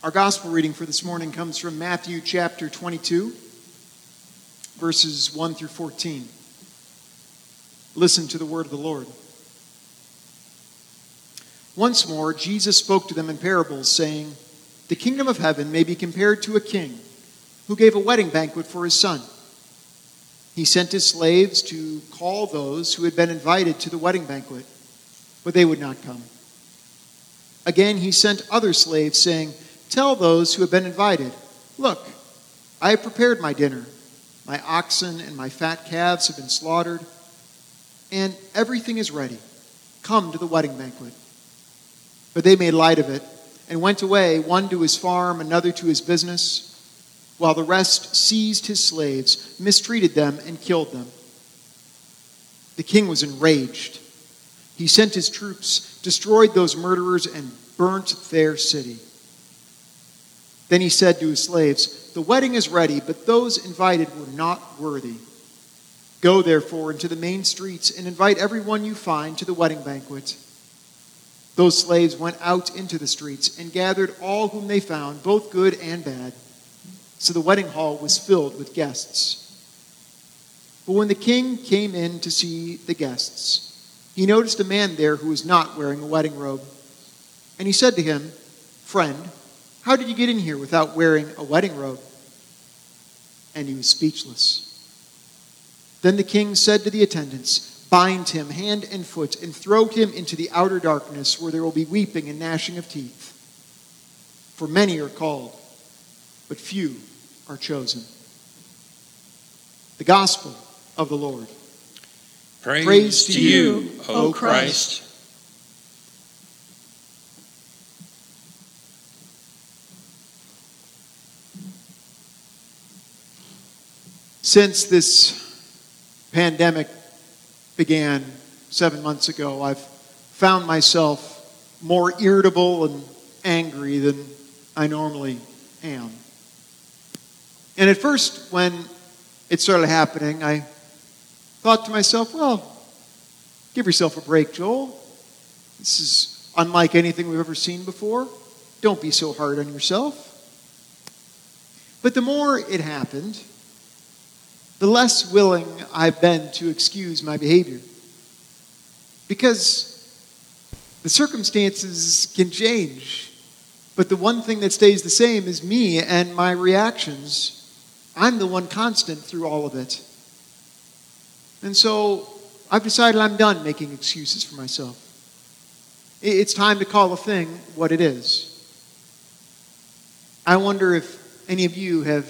Our gospel reading for this morning comes from Matthew chapter 22, verses 1 through 14. Listen to the word of the Lord. Once more, Jesus spoke to them in parables, saying, The kingdom of heaven may be compared to a king who gave a wedding banquet for his son. He sent his slaves to call those who had been invited to the wedding banquet, but they would not come. Again, he sent other slaves, saying, Tell those who have been invited, Look, I have prepared my dinner. My oxen and my fat calves have been slaughtered, and everything is ready. Come to the wedding banquet. But they made light of it and went away, one to his farm, another to his business, while the rest seized his slaves, mistreated them, and killed them. The king was enraged. He sent his troops, destroyed those murderers, and burnt their city. Then he said to his slaves, The wedding is ready, but those invited were not worthy. Go, therefore, into the main streets and invite everyone you find to the wedding banquet. Those slaves went out into the streets and gathered all whom they found, both good and bad. So the wedding hall was filled with guests. But when the king came in to see the guests, he noticed a man there who was not wearing a wedding robe. And he said to him, Friend, how did you get in here without wearing a wedding robe? And he was speechless. Then the king said to the attendants, Bind him hand and foot, and throw him into the outer darkness, where there will be weeping and gnashing of teeth. For many are called, but few are chosen. The Gospel of the Lord. Praise, Praise to you, O O Christ. Since this pandemic began seven months ago, I've found myself more irritable and angry than I normally am. And at first, when it started happening, I thought to myself, well, give yourself a break, Joel. This is unlike anything we've ever seen before. Don't be so hard on yourself. But the more it happened, the less willing I've been to excuse my behavior. Because the circumstances can change, but the one thing that stays the same is me and my reactions. I'm the one constant through all of it. And so I've decided I'm done making excuses for myself. It's time to call a thing what it is. I wonder if any of you have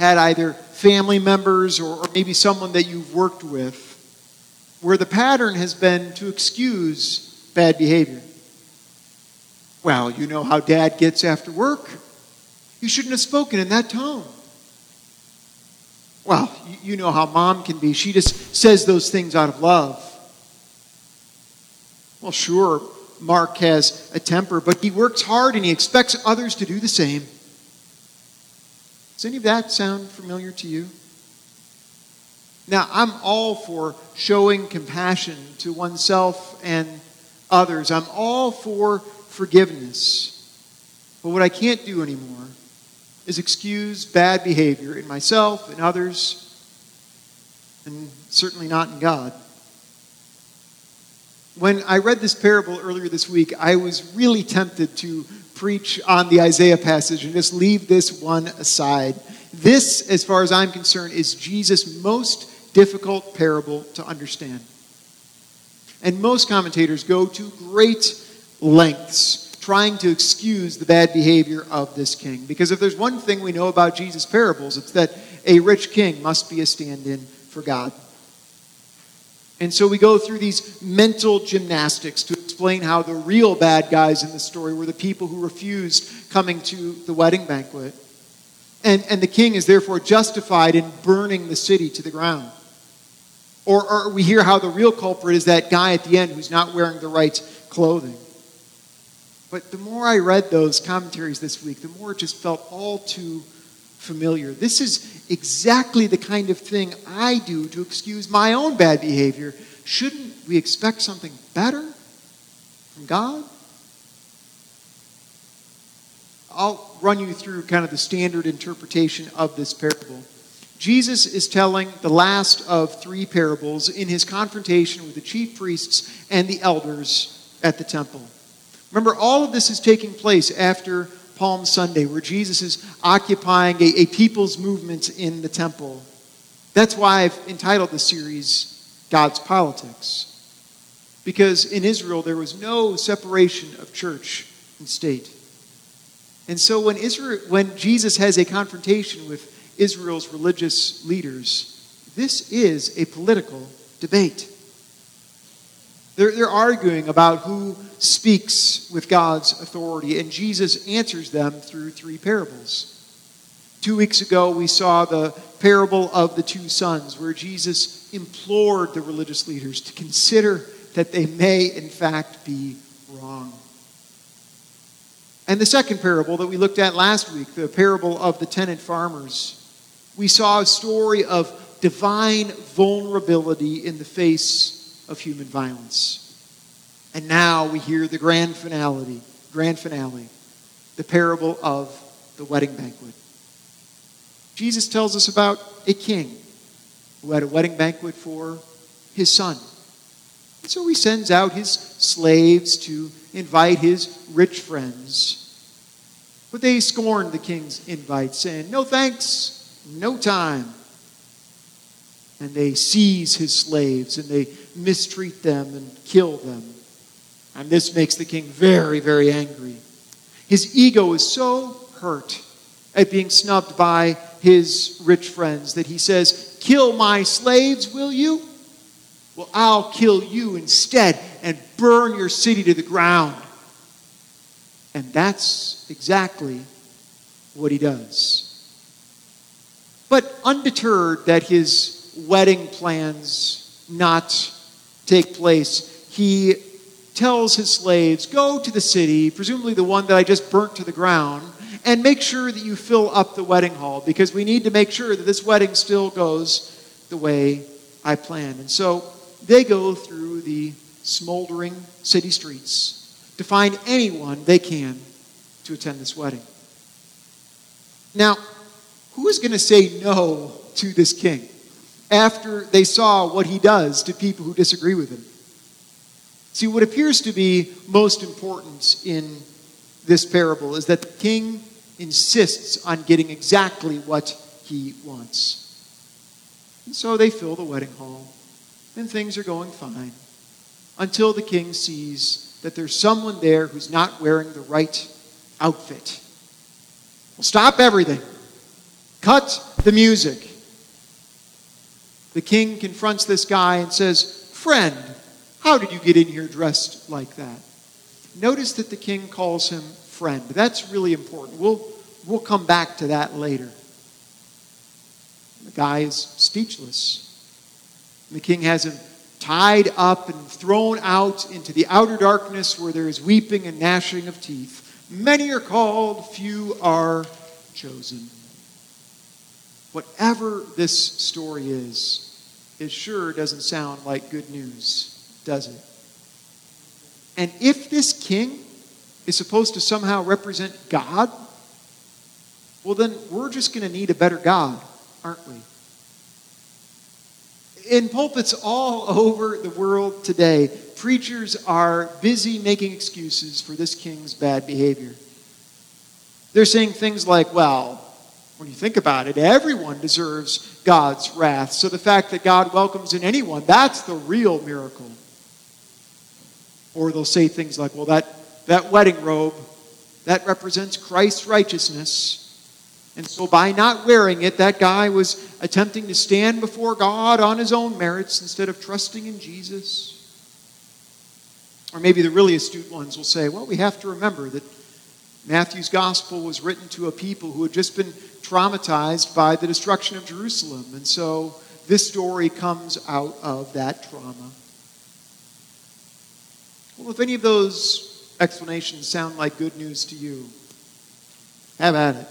had either family members or, or maybe someone that you've worked with where the pattern has been to excuse bad behavior. Well, you know how dad gets after work. You shouldn't have spoken in that tone. Well, you, you know how mom can be. She just says those things out of love. Well, sure, Mark has a temper, but he works hard and he expects others to do the same. Does any of that sound familiar to you? Now, I'm all for showing compassion to oneself and others. I'm all for forgiveness. But what I can't do anymore is excuse bad behavior in myself and others, and certainly not in God. When I read this parable earlier this week, I was really tempted to preach on the Isaiah passage and just leave this one aside. This, as far as I'm concerned, is Jesus' most difficult parable to understand. And most commentators go to great lengths trying to excuse the bad behavior of this king. Because if there's one thing we know about Jesus' parables, it's that a rich king must be a stand in for God. And so we go through these mental gymnastics to explain how the real bad guys in the story were the people who refused coming to the wedding banquet. And, and the king is therefore justified in burning the city to the ground. Or, or we hear how the real culprit is that guy at the end who's not wearing the right clothing. But the more I read those commentaries this week, the more it just felt all too familiar. This is exactly the kind of thing I do to excuse my own bad behavior. Shouldn't we expect something better God? I'll run you through kind of the standard interpretation of this parable. Jesus is telling the last of three parables in his confrontation with the chief priests and the elders at the temple. Remember, all of this is taking place after Palm Sunday, where Jesus is occupying a, a people's movement in the temple. That's why I've entitled the series God's Politics. Because in Israel, there was no separation of church and state. And so when, Israel, when Jesus has a confrontation with Israel's religious leaders, this is a political debate. They're, they're arguing about who speaks with God's authority, and Jesus answers them through three parables. Two weeks ago, we saw the parable of the two sons, where Jesus implored the religious leaders to consider that they may, in fact, be wrong. And the second parable that we looked at last week, the parable of the tenant farmers, we saw a story of divine vulnerability in the face of human violence. And now we hear the grand finale, grand finale, the parable of the wedding banquet. Jesus tells us about a king who had a wedding banquet for his son. And so he sends out his slaves to invite his rich friends. But they scorned the king's invite, saying, No thanks, no time. And they seize his slaves and they mistreat them and kill them. And this makes the king very, very angry. His ego is so hurt at being snubbed by his rich friends that he says, Kill my slaves, will you? Well, I'll kill you instead and burn your city to the ground. And that's exactly what he does. But undeterred that his wedding plans not take place, he tells his slaves, Go to the city, presumably the one that I just burnt to the ground, and make sure that you fill up the wedding hall because we need to make sure that this wedding still goes the way I planned. And so they go through the smoldering city streets to find anyone they can to attend this wedding. Now, who is going to say no to this king after they saw what he does to people who disagree with him? See, what appears to be most important in this parable is that the king insists on getting exactly what he wants. And so they fill the wedding hall, and things are going fine until the king sees that there's someone there who's not wearing the right outfit. Well, stop everything. Cut the music. The king confronts this guy and says, Friend, how did you get in here dressed like that? Notice that the king calls him friend. That's really important. We'll, we'll come back to that later. The guy is speechless. The king has him tied up and thrown out into the outer darkness where there is weeping and gnashing of teeth. Many are called, few are chosen. Whatever this story is, it sure doesn't sound like good news does it? And if this king is supposed to somehow represent God, well, then we're just going to need a better God, aren't we? In pulpits all over the world today, preachers are busy making excuses for this king's bad behavior. They're saying things like, well, when you think about it, everyone deserves God's wrath. So the fact that God welcomes in anyone, that's the real miracle. Or they'll say things like, well, that, that wedding robe, that represents Christ's righteousness. And so by not wearing it, that guy was attempting to stand before God on his own merits instead of trusting in Jesus. Or maybe the really astute ones will say, well, we have to remember that Matthew's gospel was written to a people who had just been traumatized by the destruction of Jerusalem. And so this story comes out of that trauma. Well, if any of those explanations sound like good news to you, have at it.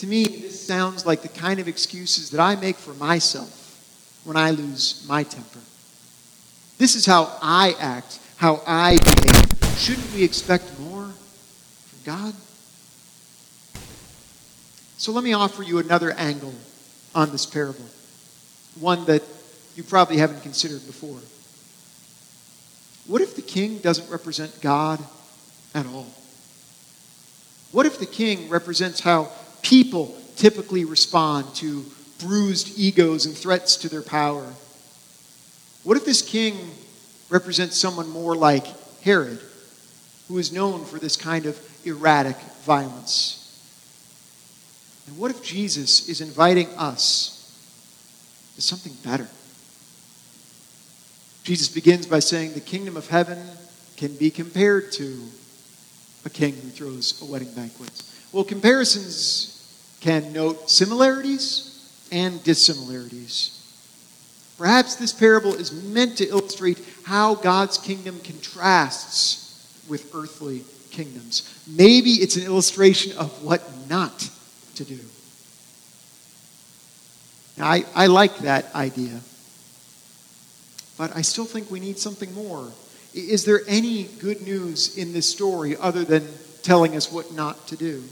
To me, this sounds like the kind of excuses that I make for myself when I lose my temper. This is how I act, how I behave. Shouldn't we expect more from God? So let me offer you another angle on this parable, one that you probably haven't considered before. What if the king doesn't represent God at all? What if the king represents how people typically respond to bruised egos and threats to their power? What if this king represents someone more like Herod, who is known for this kind of erratic violence? And what if Jesus is inviting us to something better? Jesus begins by saying the kingdom of heaven can be compared to a king who throws a wedding banquet. Well, comparisons can note similarities and dissimilarities. Perhaps this parable is meant to illustrate how God's kingdom contrasts with earthly kingdoms. Maybe it's an illustration of what not to do. Now, I, I like that idea, but I still think we need something more. Is there any good news in this story other than telling us what not to do?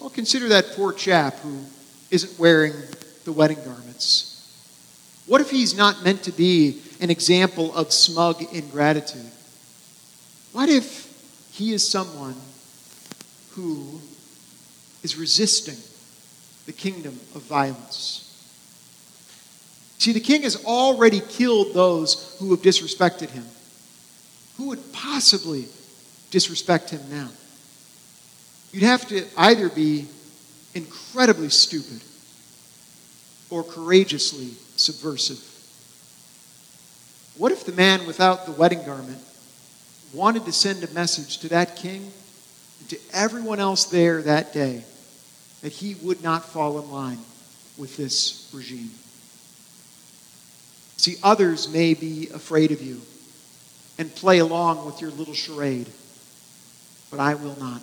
Well, consider that poor chap who isn't wearing the wedding garments. What if he's not meant to be an example of smug ingratitude? What if he is someone who is resisting the kingdom of violence? See, the king has already killed those who have disrespected him. Who would possibly disrespect him now? You'd have to either be incredibly stupid or courageously subversive. What if the man without the wedding garment wanted to send a message to that king and to everyone else there that day that he would not fall in line with this regime? See, others may be afraid of you and play along with your little charade, but I will not.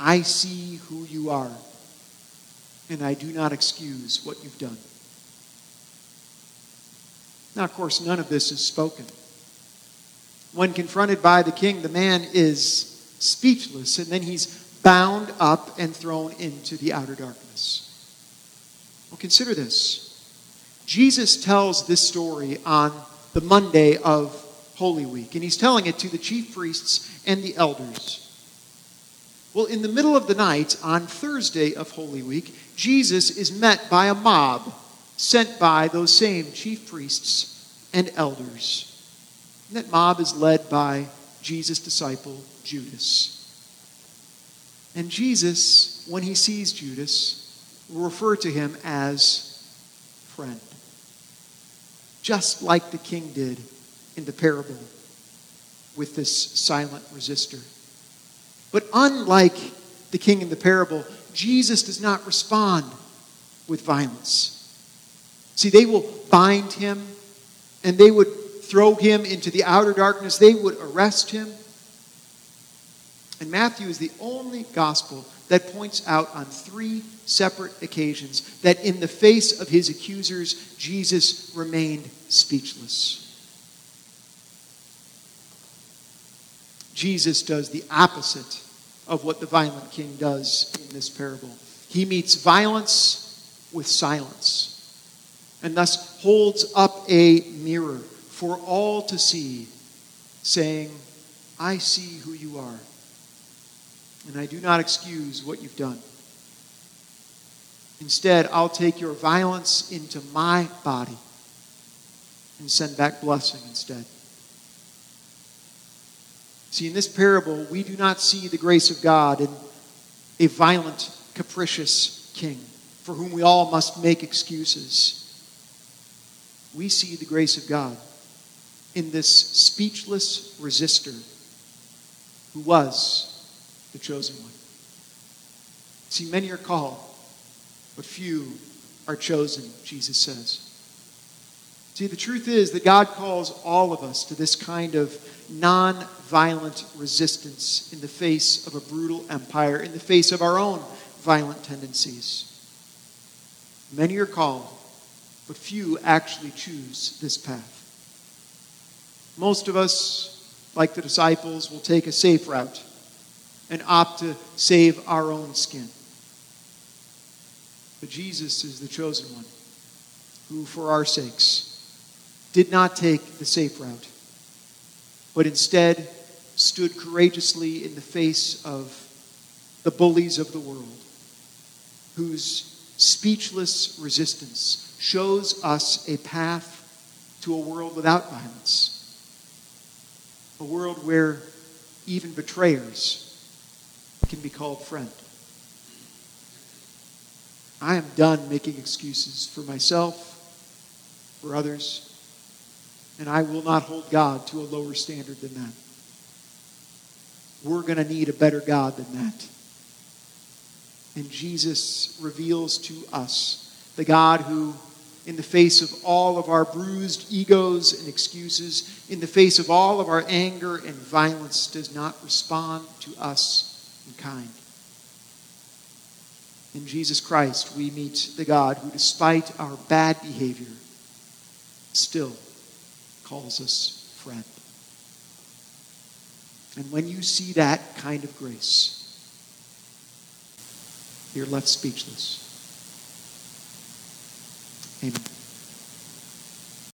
I see who you are, and I do not excuse what you've done. Now, of course, none of this is spoken. When confronted by the king, the man is speechless, and then he's bound up and thrown into the outer darkness. Well, consider this. Jesus tells this story on the Monday of Holy Week, and he's telling it to the chief priests and the elders. Well, in the middle of the night, on Thursday of Holy Week, Jesus is met by a mob sent by those same chief priests and elders. And that mob is led by Jesus' disciple, Judas. And Jesus, when he sees Judas, will refer to him as friend. Just like the king did in the parable with this silent resister. But unlike the king in the parable, Jesus does not respond with violence. See, they will bind him and they would throw him into the outer darkness, they would arrest him. And Matthew is the only gospel that points out on three separate occasions that in the face of his accusers, Jesus remained speechless. Jesus does the opposite of what the violent king does in this parable. He meets violence with silence and thus holds up a mirror for all to see, saying, I see who you are, and I do not excuse what you've done. Instead, I'll take your violence into my body and send back blessing instead. See, in this parable, we do not see the grace of God in a violent, capricious king for whom we all must make excuses. We see the grace of God in this speechless resister who was the chosen one. See, many are called, but few are chosen, Jesus says. See, the truth is that God calls all of us to this kind of non-violent resistance in the face of a brutal empire, in the face of our own violent tendencies. Many are called, but few actually choose this path. Most of us, like the disciples, will take a safe route. and opt to save our own skin. But Jesus is the chosen one who, for our sakes, did not take the safe route, but instead stood courageously in the face of the bullies of the world, whose speechless resistance shows us a path to a world without violence, a world where even betrayers can be called friend. I am done making excuses for myself, for others, and I will not hold God to a lower standard than that. We're going to need a better God than that. And Jesus reveals to us the God who, in the face of all of our bruised egos and excuses, in the face of all of our anger and violence, does not respond to us in kind. In Jesus Christ, we meet the God who, despite our bad behavior, still calls us friend. And when you see that kind of grace, you're left speechless. Amen.